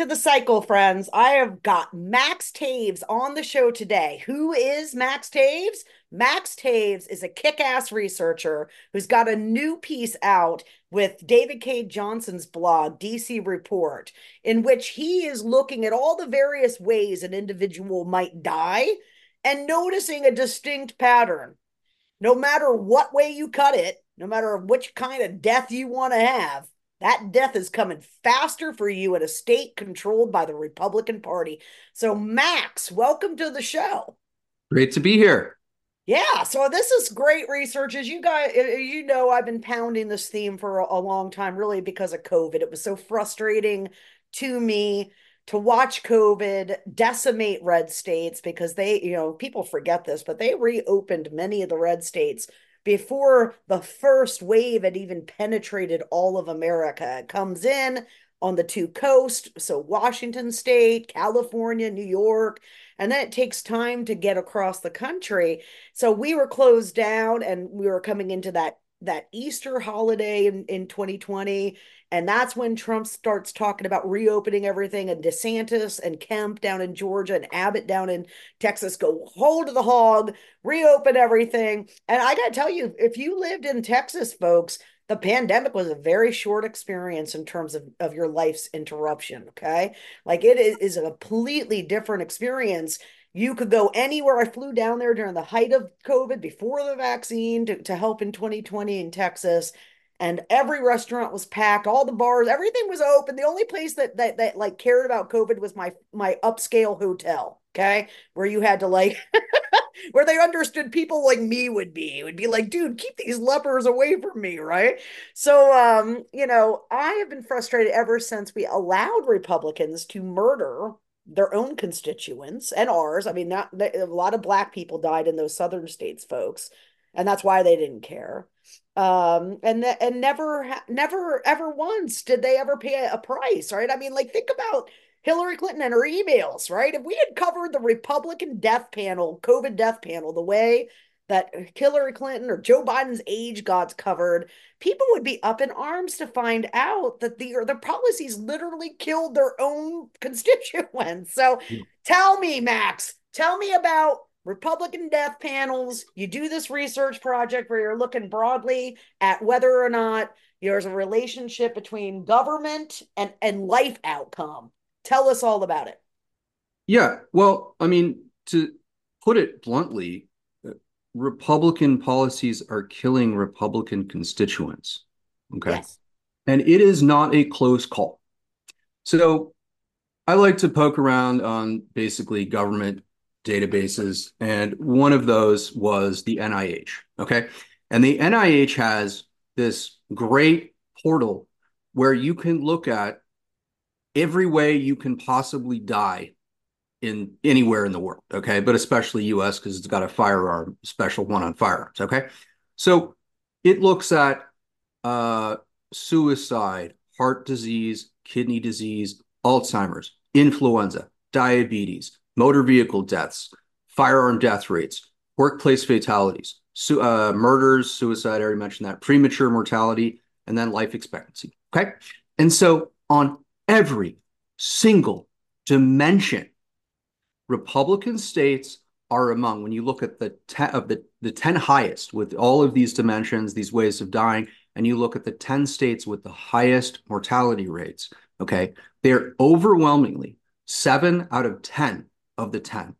to the cycle, friends. I have got Max Taves on the show today. Who is Max Taves? Max Taves is a kick ass researcher who's got a new piece out with David Cay Johnston's blog, DC Report, in which he is looking at all the various ways an individual might die and noticing a distinct pattern. No matter what way you cut it, no matter which kind of death you want to have, that death is coming faster for you in a state controlled by the Republican Party. So, Max, welcome to the show. Great to be here. Yeah, so this is great research. As you guys, you know, I've been pounding this theme for a long time, really because of COVID. It was so frustrating to me to watch COVID decimate red states because they, you know, people forget this, but they reopened many of the red states before the first wave had even penetrated all of America. It comes in on the two coasts, so Washington State, California, New York, and then it takes time to get across the country. So we were closed down and we were coming into that that Easter holiday in, in 2020. And that's when Trump starts talking about reopening everything. And DeSantis and Kemp down in Georgia and Abbott down in Texas go hold the hog, reopen everything. And I got to tell you, if you lived in Texas, folks, the pandemic was a very short experience in terms of, of your life's interruption. Okay. Like it is a completely different experience you could go anywhere. I flew down there during the height of COVID before the vaccine to, to help in 2020 in Texas. And every restaurant was packed, all the bars, everything was open. The only place that that that like cared about COVID was my my upscale hotel, okay? Where you had to like where they understood people like me would be. It would be like, dude, keep these lepers away from me, right? So um, you know, I have been frustrated ever since we allowed Republicans to murder their own constituents and ours. I mean, not a lot of black people died in those southern states, folks, and that's why they didn't care. Um, and and never, never, ever once did they ever pay a price, right? I mean, like think about Hillary Clinton and her emails, right? If we had covered the Republican death panel, COVID death panel, the way that Hillary Clinton or Joe Biden's age got covered, people would be up in arms to find out that the the policies literally killed their own constituents. So tell me, Max, tell me about Republican death panels. You do this research project where you're looking broadly at whether or not there's a relationship between government and, and life outcome. Tell us all about it. Yeah. Well, I mean, to put it bluntly, uh, Republican policies are killing Republican constituents. Okay. Yes. And it is not a close call. So I like to poke around on basically government databases. And one of those was the NIH. Okay. And the NIH has this great portal where you can look at every way you can possibly die in anywhere in the world, okay, but especially US because it's got a firearm special one on firearms, okay. So it looks at uh, suicide, heart disease, kidney disease, Alzheimer's, influenza, diabetes, motor vehicle deaths, firearm death rates, workplace fatalities, su- uh, murders, suicide. I already mentioned that, premature mortality, and then life expectancy. Okay, and so on every single dimension Republican states are among when you look at the ten of the the 10 highest with all of these dimensions these ways of dying and you look at the 10 states with the highest mortality rates okay they're overwhelmingly 7 out of 10 of the 10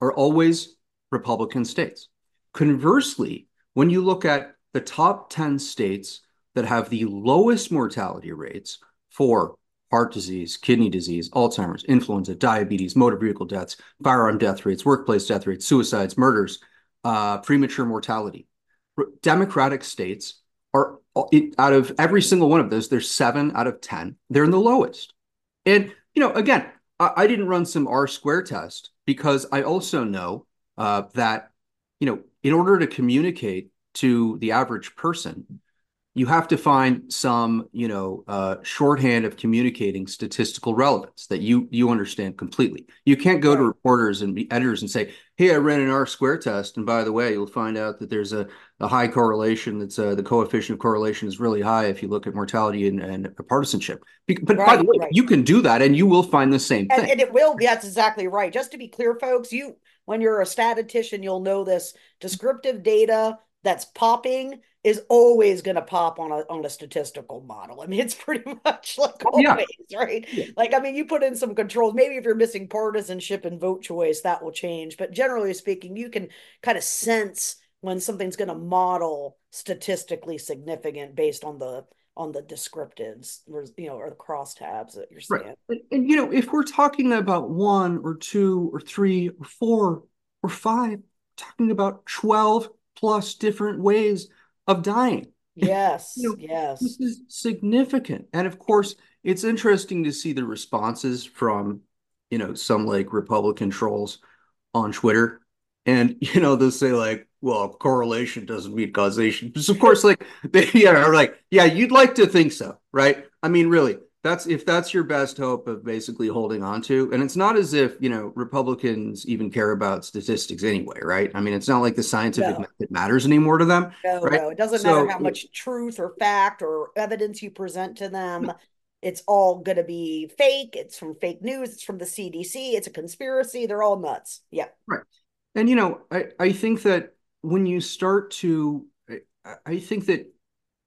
are always republican states conversely when you look at the top 10 states that have the lowest mortality rates for heart disease, kidney disease, Alzheimer's, influenza, diabetes, motor vehicle deaths, firearm death rates, workplace death rates, suicides, murders, uh, premature mortality. Democratic states are out of every single one of those, there's seven out of 10. They're in the lowest. And, you know, again, I, I didn't run some R square test because I also know uh, that, you know, in order to communicate to the average person, you have to find some you know uh, shorthand of communicating statistical relevance that you you understand completely. You can't go to reporters and editors and say hey, I ran an R square test, and by the way, you'll find out that there's a, a high correlation. That's uh, the coefficient of correlation is really high if you look at mortality and, and partisanship. But right, by the way, right. you can do that, and you will find the same and, thing. And it will. That's exactly right. Just to be clear, folks, you when you're a statistician, you'll know this descriptive data that's popping is always going to pop on a on a statistical model. I mean, it's pretty much like oh, always, yeah. right? Yeah. Like, I mean, you put in some controls. Maybe if you're missing partisanship and vote choice, that will change. But generally speaking, you can kind of sense when something's going to model statistically significant based on the on the descriptives or you know or the crosstabs that you're seeing. Right. And, and you know, if we're talking about one or two or three or four or five, talking about 12 plus different ways of dying. Yes, you know, yes. This is significant. And of course, it's interesting to see the responses from, you know, some like Republican trolls on Twitter. And, you know, they'll say, like, well, correlation doesn't mean causation. Because of course, like they yeah, are like, yeah, you'd like to think so, right? I mean, really, that's if that's your best hope of basically holding on to and it's not as if you know republicans even care about statistics anyway right? I mean it's not like the scientific no. method matters anymore to them no right? no it doesn't so, matter how much truth or fact or evidence you present to them. Mm-hmm. It's all going to be fake. It's from fake news. It's from the cdc it's a conspiracy. They're all nuts. Yeah. Right. And you know i i think that when you start to I, I think that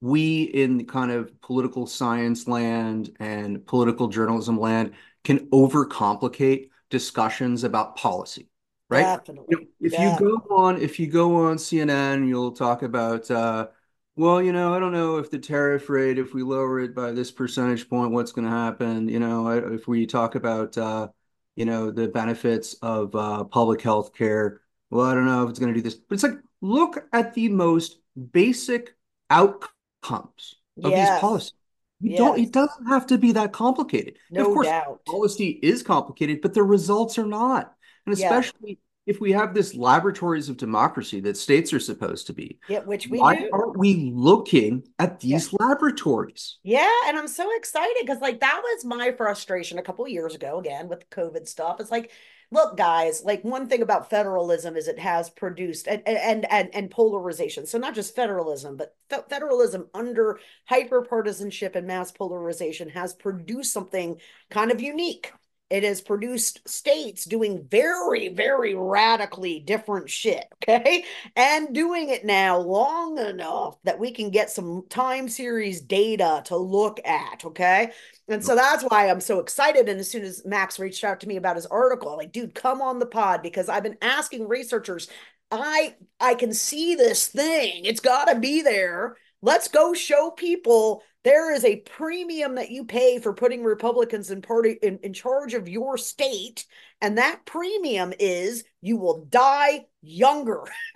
we in the kind of political science land and political journalism land can overcomplicate discussions about policy right Definitely. If Definitely. you go on if you go on cnn you'll talk about uh, well you know i don't know if the tariff rate if we lower it by this percentage point what's going to happen you know if we talk about uh, you know the benefits of uh, public health care well i don't know if it's going to do this but it's like look at the most basic outcome outcomes of yes. these policies. You yes. don't. It doesn't have to be that complicated. No of course, doubt. policy is complicated, but the results are not. And especially yeah. if we have this laboratories of democracy that states are supposed to be. Yeah, which we why do. aren't we looking at these yeah. laboratories? Yeah, and I'm so excited because like that was my frustration a couple years ago. Again with COVID stuff, it's like look guys like one thing about federalism is it has produced and and and, and polarization. So not just federalism but federalism under hyper partisanship and mass polarization has produced something kind of unique it has produced states doing very, very radically different shit. Okay. And doing it now long enough that we can get some time series data to look at. Okay. And so mm. that's why I'm so excited. And as soon as Max reached out to me about his article, I'm like, dude, come on the pod because I've been asking researchers. I I can see this thing. It's got to be there. Let's go show people there is a premium that you pay for putting Republicans in party in, in charge of your state. And that premium is you will die younger.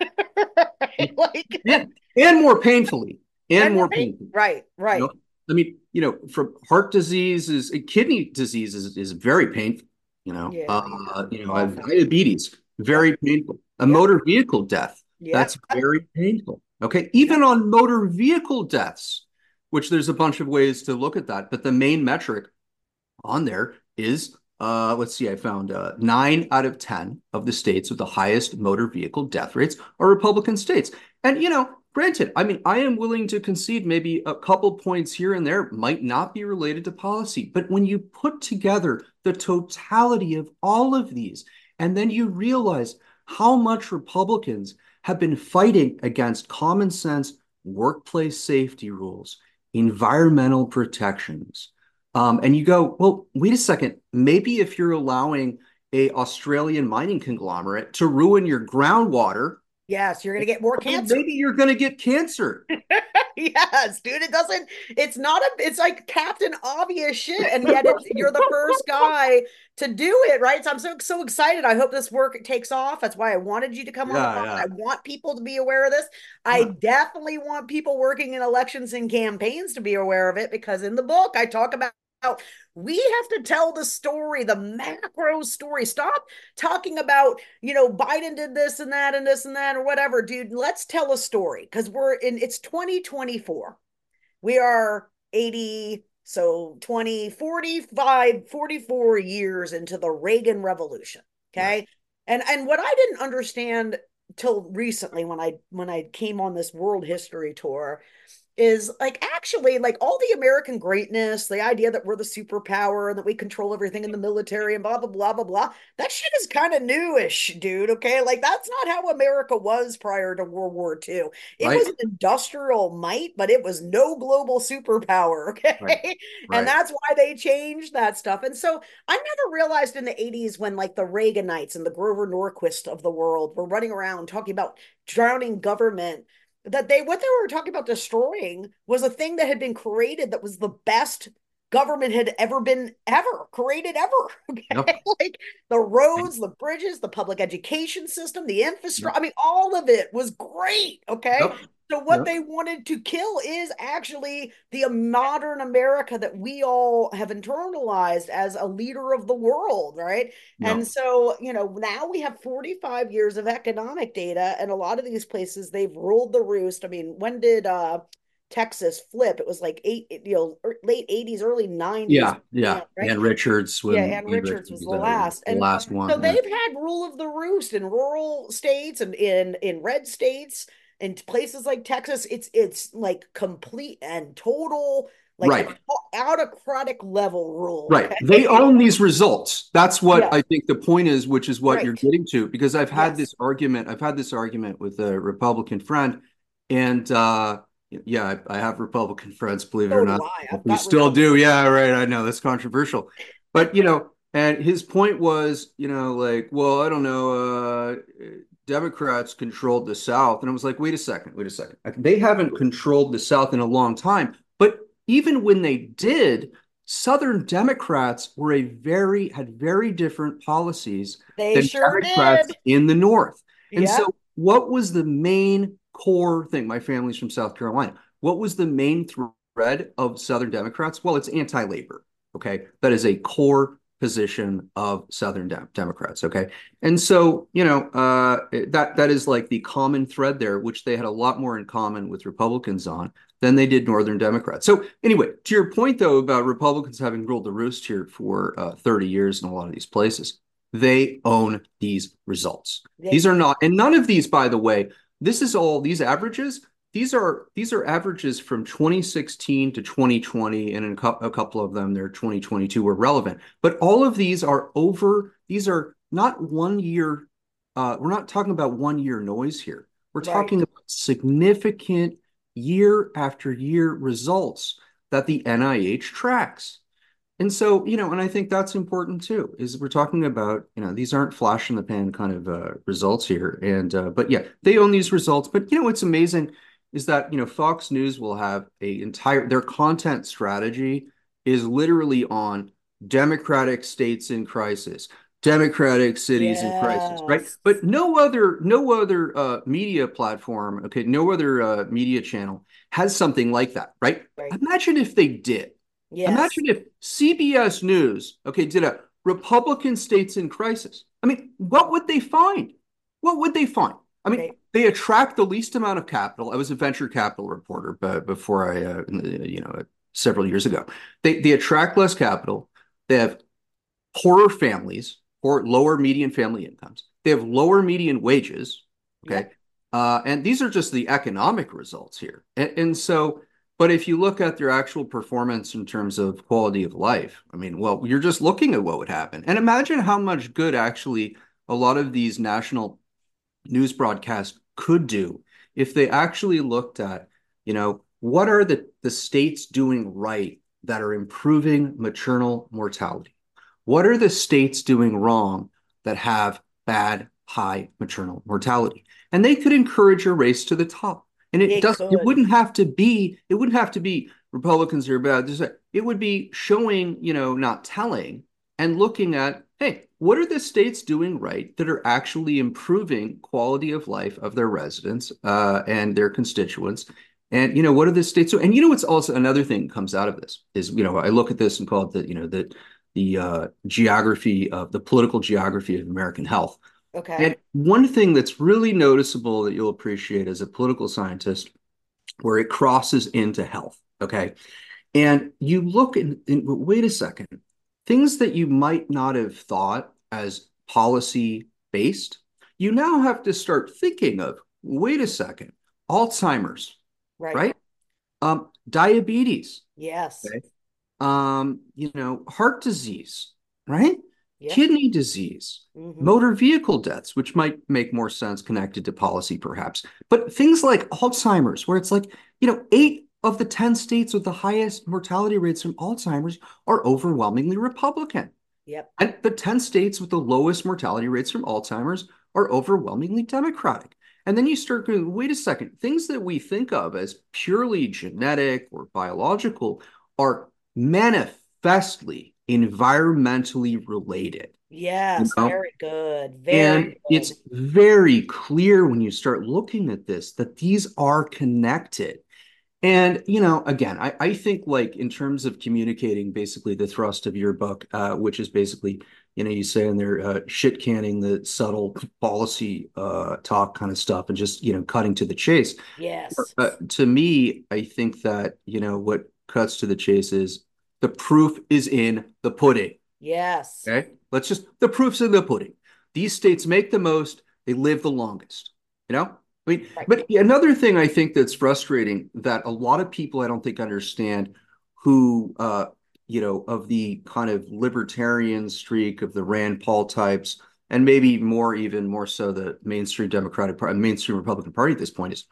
like and, and, more painfully. And, and more painfully. Right, right. You know, I mean, you know, from heart disease is kidney disease is, is very painful. You know, yeah, uh, you know, I've diabetes, very painful. A yeah. motor vehicle death, yeah. that's very painful. Okay, even on motor vehicle deaths, which there's a bunch of ways to look at that, but the main metric on there is uh, let's see, I found uh, nine out of 10 of the states with the highest motor vehicle death rates are Republican states. And, you know, Granted, I mean, I am willing to concede maybe a couple points here and there might not be related to policy, but when you put together the totality of all of these, and then you realize how much Republicans have been fighting against common sense workplace safety rules, environmental protections, um, and you go, well, wait a second, maybe if you're allowing a Australian mining conglomerate to ruin your groundwater Yes, you're going to get more cancer. Maybe you're going to get cancer. yes, dude. It doesn't. It's not a. It's like Captain Obvious shit, and yet you're the first guy to do it, right? So I'm so so excited. I hope this work takes off. That's why I wanted you to come yeah, on. Yeah. I want people to be aware of this. I yeah. definitely want people working in elections and campaigns to be aware of it because in the book I talk about we have to tell the story, the macro story. Stop talking about, you know, Biden did this and that and this and that or whatever, dude. Let's tell a story because we're in, it's 2024. We are 80, so 20, 45, 44 years into the Reagan Revolution. Okay. And and what I didn't understand till recently when I when I came on this world history tour is like actually like all the American greatness, the idea that we're the superpower and that we control everything in the military and blah blah blah blah blah. That shit is kind of newish, dude. Okay, like that's not how America was prior to World War II. It right. was an industrial might, but it was no global superpower. Okay, right. Right. and that's why they changed that stuff. And so I never realized in the '80s when like the Reaganites and the Grover Norquist of the world were running around talking about drowning government that they what they were talking about destroying was a thing that had been created that was the best government had ever been ever created ever okay? yep. like the roads the bridges the public education system the infrastructure yep. i mean all of it was great okay yep. So what they wanted to kill is actually the modern America that we all have internalized as a leader of the world, right? And so, you know, now we have 45 years of economic data and a lot of these places they've ruled the roost. I mean, when did uh Texas flip. It was like eight, you know, er, late eighties, early nineties. Yeah, yeah. Right? And Richards. When, yeah, and Richards was the, the last, the and last one. So yeah. they've had rule of the roost in rural states and in in red states in places like Texas, it's it's like complete and total like right. autocratic level rule. Right. Okay? They own these results. That's what yeah. I think the point is, which is what right. you're getting to. Because I've had yes. this argument. I've had this argument with a Republican friend, and uh, yeah, I, I have Republican friends. Believe it or not, we still do. Yeah, right. I know that's controversial, but you know, and his point was, you know, like, well, I don't know. Uh, Democrats controlled the South. And I was like, wait a second, wait a second. They haven't controlled the South in a long time. But even when they did, Southern Democrats were a very had very different policies they than sure Democrats did. in the North. And so what was the main core thing? My family's from South Carolina. What was the main thread of Southern Democrats? Well, it's anti-labor. Okay. That is a core position of Southern Dem- Democrats. Okay, and so you know uh, that that is like the common thread there, which they had a lot more in common with Republicans on than they did Northern Democrats. So anyway, to your point though about Republicans having ruled the roost here for uh, 30 years in a lot of these places, they own these results. These are not, and none of these, by the way, this is all these averages these are these are averages from 2016 to 2020 and in a couple of them they're 2022 were relevant. But all of these are over these are not one year uh, we're not talking about one year noise here. We're right. talking about significant year after year results that the nih tracks. And so you know and i think that's important too is we're talking about you know these aren't flash in the pan kind of uh, results here. And uh, but yeah they own these results. But you know it's amazing is that you know Fox News will have a entire their content strategy is literally on democratic states in crisis democratic cities yes. in crisis right but no other no other uh, media platform okay no other uh, media channel has something like that right, right. imagine if they did yes. imagine if cbs news okay did a republican states in crisis i mean what would they find what would they find I mean, right. They attract the least amount of capital. I was a venture capital reporter, but before I, uh, you know, several years ago, they they attract less capital. They have poorer families or lower median family incomes. They have lower median wages. Okay, yeah. uh, and these are just the economic results here. And, and so, but if you look at their actual performance in terms of quality of life, I mean, well, you're just looking at what would happen. And imagine how much good actually a lot of these national news broadcast could do if they actually looked at, you know, what are the, the states doing right that are improving maternal mortality? What are the states doing wrong that have bad, high maternal mortality? And they could encourage a race to the top. And it doesn't. it wouldn't have to be, it wouldn't have to be Republicans are bad. It would be showing, you know, not telling and looking at hey, what are the states doing right that are actually improving quality of life of their residents uh, and their constituents? And you know, what are the states? So, and you know, what's also another thing comes out of this is you know, I look at this and call it the you know the the uh, geography of the political geography of American health. Okay. And one thing that's really noticeable that you'll appreciate as a political scientist, where it crosses into health. Okay. And you look and wait a second, things that you might not have thought as policy based, you now have to start thinking of wait a second, Alzheimer's, right? right? Um, diabetes. Yes. Okay? Um, you know, heart disease, right? Yep. Kidney disease, mm-hmm. motor vehicle deaths, which might make more sense connected to policy, perhaps. But things like Alzheimer's, where it's like, you know, eight of the 10 states with the highest mortality rates from Alzheimer's are overwhelmingly Republican. Yep. And the 10 states with the lowest mortality rates from Alzheimer's are overwhelmingly Democratic. And then you start going, wait a second, things that we think of as purely genetic or biological are manifestly environmentally related. Yes, you know? very good. Very and good. it's very clear when you start looking at this that these are connected. And, you know, again, I, I think like in terms of communicating basically the thrust of your book, uh, which is basically, you know, you say in there, uh, shit canning the subtle policy uh, talk kind of stuff and just, you know, cutting to the chase. Yes. Uh, to me, I think that, you know, what cuts to the chase is the proof is in the pudding. Yes. Okay. Let's just, the proof's in the pudding. These states make the most, they live the longest, you know? I mean, right. but another thing I think that's frustrating that a lot of people I don't think understand who, uh, you know, of the kind of libertarian streak of the Rand Paul types, and maybe more, even more so, the mainstream Democratic Party, mainstream Republican Party at this point is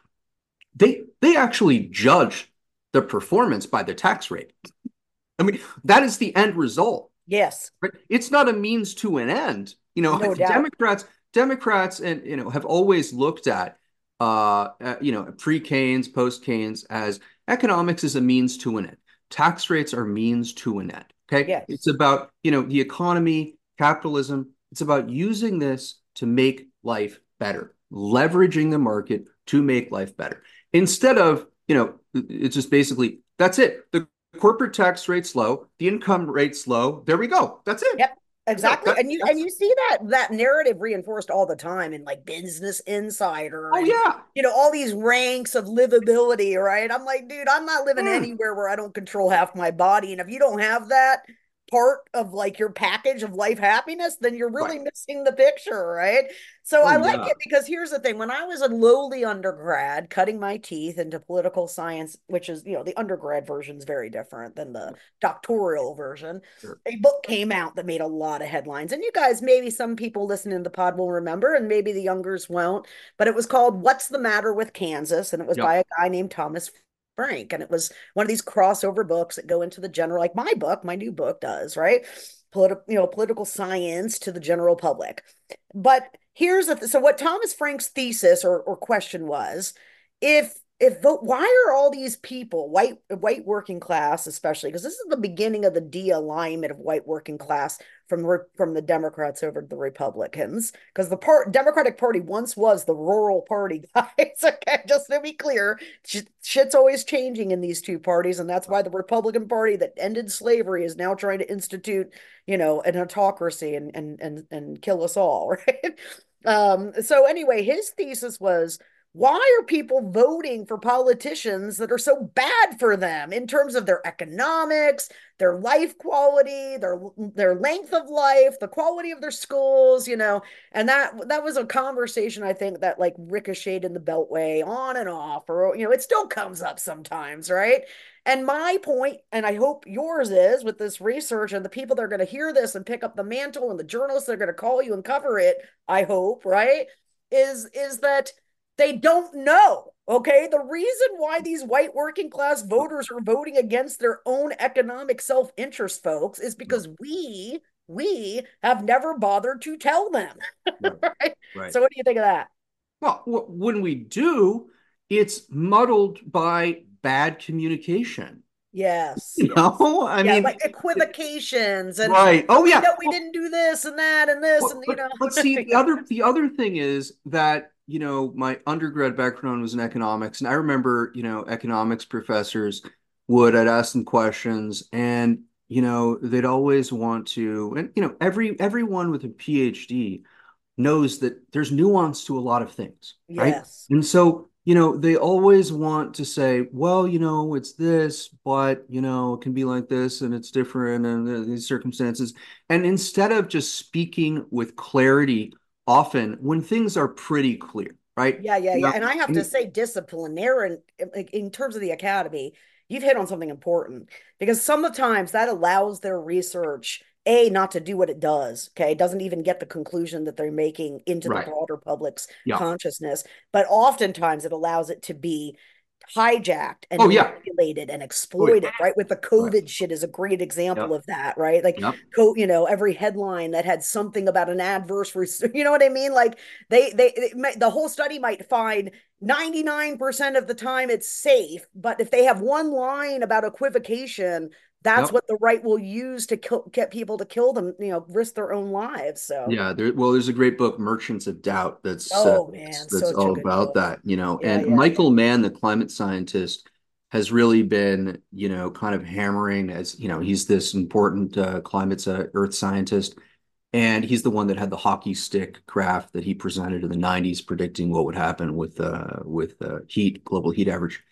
they they actually judge the performance by the tax rate. I mean, that is the end result. Yes, but it's not a means to an end. You know, no Democrats, Democrats, and you know, have always looked at uh, uh, you know, pre-Keynes, post-Keynes as economics is a means to an end. Tax rates are means to an end. Okay. Yes. It's about, you know, the economy, capitalism. It's about using this to make life better, leveraging the market to make life better. Instead of, you know, it's just basically that's it. The corporate tax rate's low, the income rate's low. There we go. That's it. Yep. Exactly. and you and you see that that narrative reinforced all the time in like Business Insider. Oh and, yeah. You know, all these ranks of livability, right? I'm like, dude, I'm not living mm. anywhere where I don't control half my body. And if you don't have that, part of like your package of life happiness, then you're really right. missing the picture, right? So oh, I like yeah. it because here's the thing. When I was a lowly undergrad cutting my teeth into political science, which is, you know, the undergrad version is very different than the doctoral version, sure. a book came out that made a lot of headlines. And you guys, maybe some people listening to the pod will remember, and maybe the youngers won't, but it was called What's the Matter with Kansas? And it was yep. by a guy named Thomas Frank. And it was one of these crossover books that go into the general, like my book, my new book does, right? Political, you know, political science to the general public. But here's the th- so what Thomas Frank's thesis or, or question was if if vote why are all these people white white working class especially because this is the beginning of the de-alignment of white working class from from the democrats over to the republicans because the part democratic party once was the rural party guys okay? Just to be clear shit's always changing in these two parties and that's why the republican party that ended slavery is now trying to institute you know an autocracy and and and, and kill us all right? Um so anyway his thesis was why are people voting for politicians that are so bad for them in terms of their economics their life quality their their length of life the quality of their schools you know? And that that was a conversation i think that like ricocheted in the beltway on and off or you know it still comes up sometimes right? And my point and i hope yours is with this research and the people that are going to hear this and pick up the mantle and the journalists that are going to call you and cover it i hope right is is that they don't know. Okay. The reason why these white working class voters are voting against their own economic self interest, folks, is because mm. we, we have never bothered to tell them. right? right? So, what do you think of that? Well, when we do, it's muddled by bad communication. Yes. You know, I yeah, mean, like equivocations and right. Oh yeah. we didn't do this and that and this well, and you know. But see, the other the other thing is that you know, my undergrad background was in economics, and I remember, you know, economics professors would I'd ask them questions, and you know, they'd always want to, and you know, every everyone with a PhD knows that there's nuance to a lot of things, right? Yes. And so, you know, they always want to say, well, you know, it's this, but you know, it can be like this, and it's different, and uh, these circumstances. And instead of just speaking with clarity often when things are pretty clear, right? Yeah, yeah, yeah. And I have to say, disciplinary, like in terms of the academy, you've hit on something important because sometimes that allows their research a not to do what it does okay it doesn't even get the conclusion that they're making into right. the broader public's yeah. consciousness but oftentimes it allows it to be hijacked and oh, yeah. manipulated and exploited, oh, yeah. right? With the COVID right. shit is a great example yep. of that, right? Like, yep. co- you know, every headline that had something about an adverse, res- you know what I mean? Like, they, they, they the whole study might find 99% of the time it's safe, but if they have one line about equivocation, that's yep. what the right will use to kill, get people to kill them, you know, risk their own lives. So yeah, there, well, there's a great book, Merchants of Doubt, that's oh uh, man, that's all about book. that, you know. Yeah, and yeah, Michael yeah. Mann, the climate scientist, has really been, you know, kind of hammering as you know, he's this important uh, climate uh, earth scientist, and he's the one that had the hockey stick graph that he presented in the '90s, predicting what would happen with uh, with uh, heat, global heat average.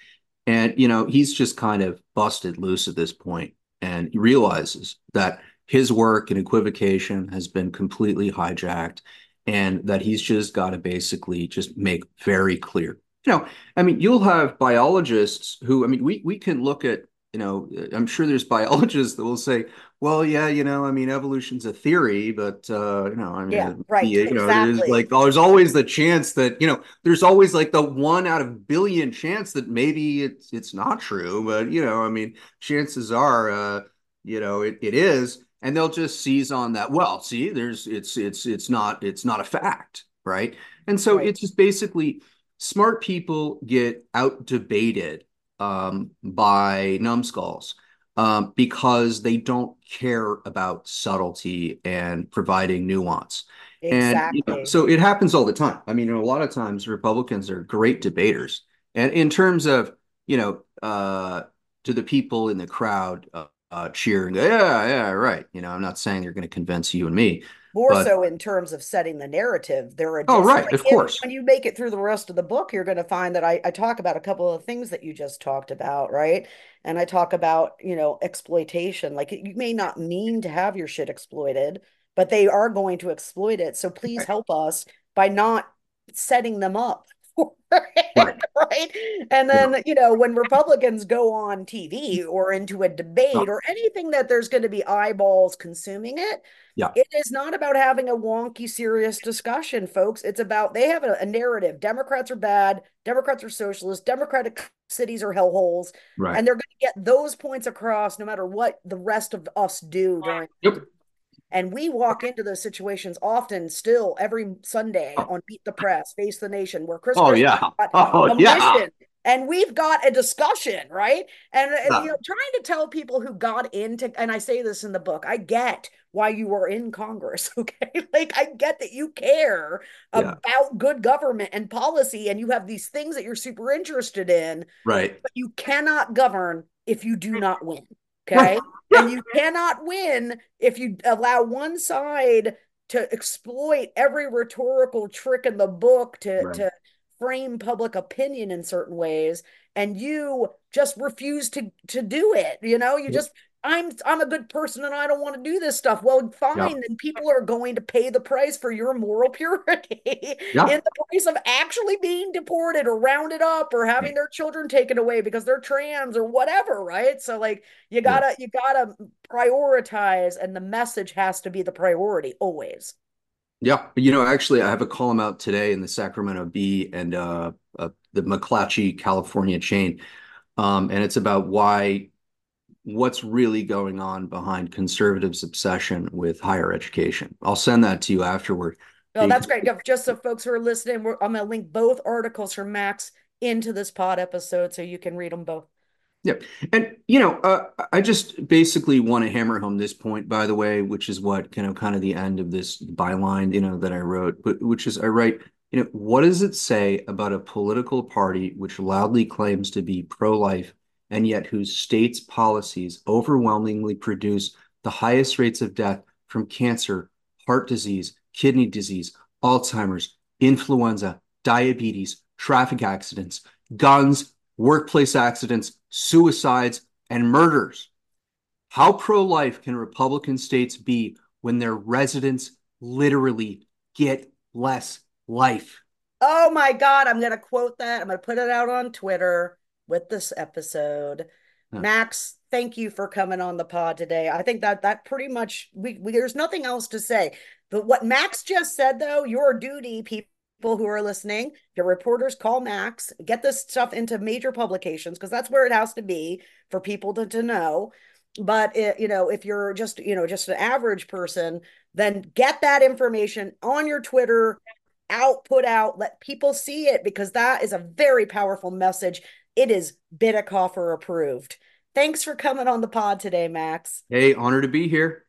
And you know, he's just kind of busted loose at this point and realizes that his work in equivocation has been completely hijacked and that he's just got to basically just make very clear. You know i mean you'll have biologists who i mean we we can look at you know i'm sure there's biologists that will say well yeah you know i mean evolution's a theory but uh you know i mean yeah right you know exactly. there's like there's always the chance that you know there's always like the one out of billion chance that maybe it's it's not true but you know i mean chances are uh you know it, it is and they'll just seize on that well see there's it's it's it's not it's not a fact right and so right. it's just basically smart people get out debated um, by numbskulls um, because they don't care about subtlety and providing nuance. Exactly. And you know, so it happens all the time. I mean, a lot of times Republicans are great debaters, and in terms of you know, uh, to the people in the crowd uh, uh, cheer and go, yeah, yeah, right. You know, I'm not saying they're going to convince you and me, more but, so in terms of setting the narrative. There are oh right, like of course. When you make it through the rest of the book, you're going to find that I, I talk about a couple of things that you just talked about, right? And I talk about you know exploitation. Like you may not mean to have your shit exploited, but they are going to exploit it. So please help us by not setting them up right. right. And then, yeah. you know, when Republicans go on TV or into a debate oh. or anything that there's going to be eyeballs consuming it, yeah. it is not about having a wonky, serious discussion, folks. It's about they have a, a narrative. Democrats are bad, Democrats are socialists, Democratic cities are hellholes. Right. And they're going to get those points across no matter what the rest of us do during yep. And we walk into those situations often still every Sunday oh. on Meet the Press, Face the Nation, where Chris Oh, yeah. Oh, yeah. And we've got a discussion, right? And, and you know, trying to tell people who got into, and I say this in the book, I get why you were in Congress, okay? like, I get that you care yeah. about good government and policy, and you have these things that you're super interested in. Right. But you cannot govern if you do not win. Okay. and you cannot win if you allow one side to exploit every rhetorical trick in the book to, right. to frame public opinion in certain ways and you just refuse to to do it you know you just I'm I'm a good person and I don't want to do this stuff. Well, fine, yeah. then people are going to pay the price for your moral purity yeah. in the price of actually being deported or rounded up or having their children taken away because they're trans or whatever, right? So like you gotta you gotta prioritize and the message has to be the priority always. Yeah, you know, actually, I have a column out today in the Sacramento Bee and uh, uh the McClatchy, California chain, um, and it's about why what's really going on behind conservatives' obsession with higher education. I'll send that to you afterward. Oh, that's great. Just so folks who are listening, I'm going to link both articles from Max into this pod episode so you can read them both. Yep. And, you know, uh, I just basically want to hammer home this point, by the way, which is what, you know, kind of the end of this byline, you know, that I wrote, but which is I write, you know, what does it say about a political party which loudly claims to be pro life and yet whose state's policies overwhelmingly produce the highest rates of death from cancer, heart disease, kidney disease, Alzheimer's, influenza, diabetes, traffic accidents, guns, workplace accidents, suicides, and murders. How pro life can Republican states be when their residents literally get less life. Oh my God, I'm going to quote that. I'm going to put it out on Twitter with this episode. Huh. Max, thank you for coming on the pod today. I think that that pretty much we, we there's nothing else to say. But what Max just said though, your duty people who are listening, your reporters call Max, get this stuff into major publications because that's where it has to be for people to, to know. But it, you know, if you're just, you know, just an average person, then get that information on your Twitter, out, put out, let people see it because that is a very powerful message. It is Bitecofer approved. Thanks for coming on the pod today, Max. Hey, honor to be here.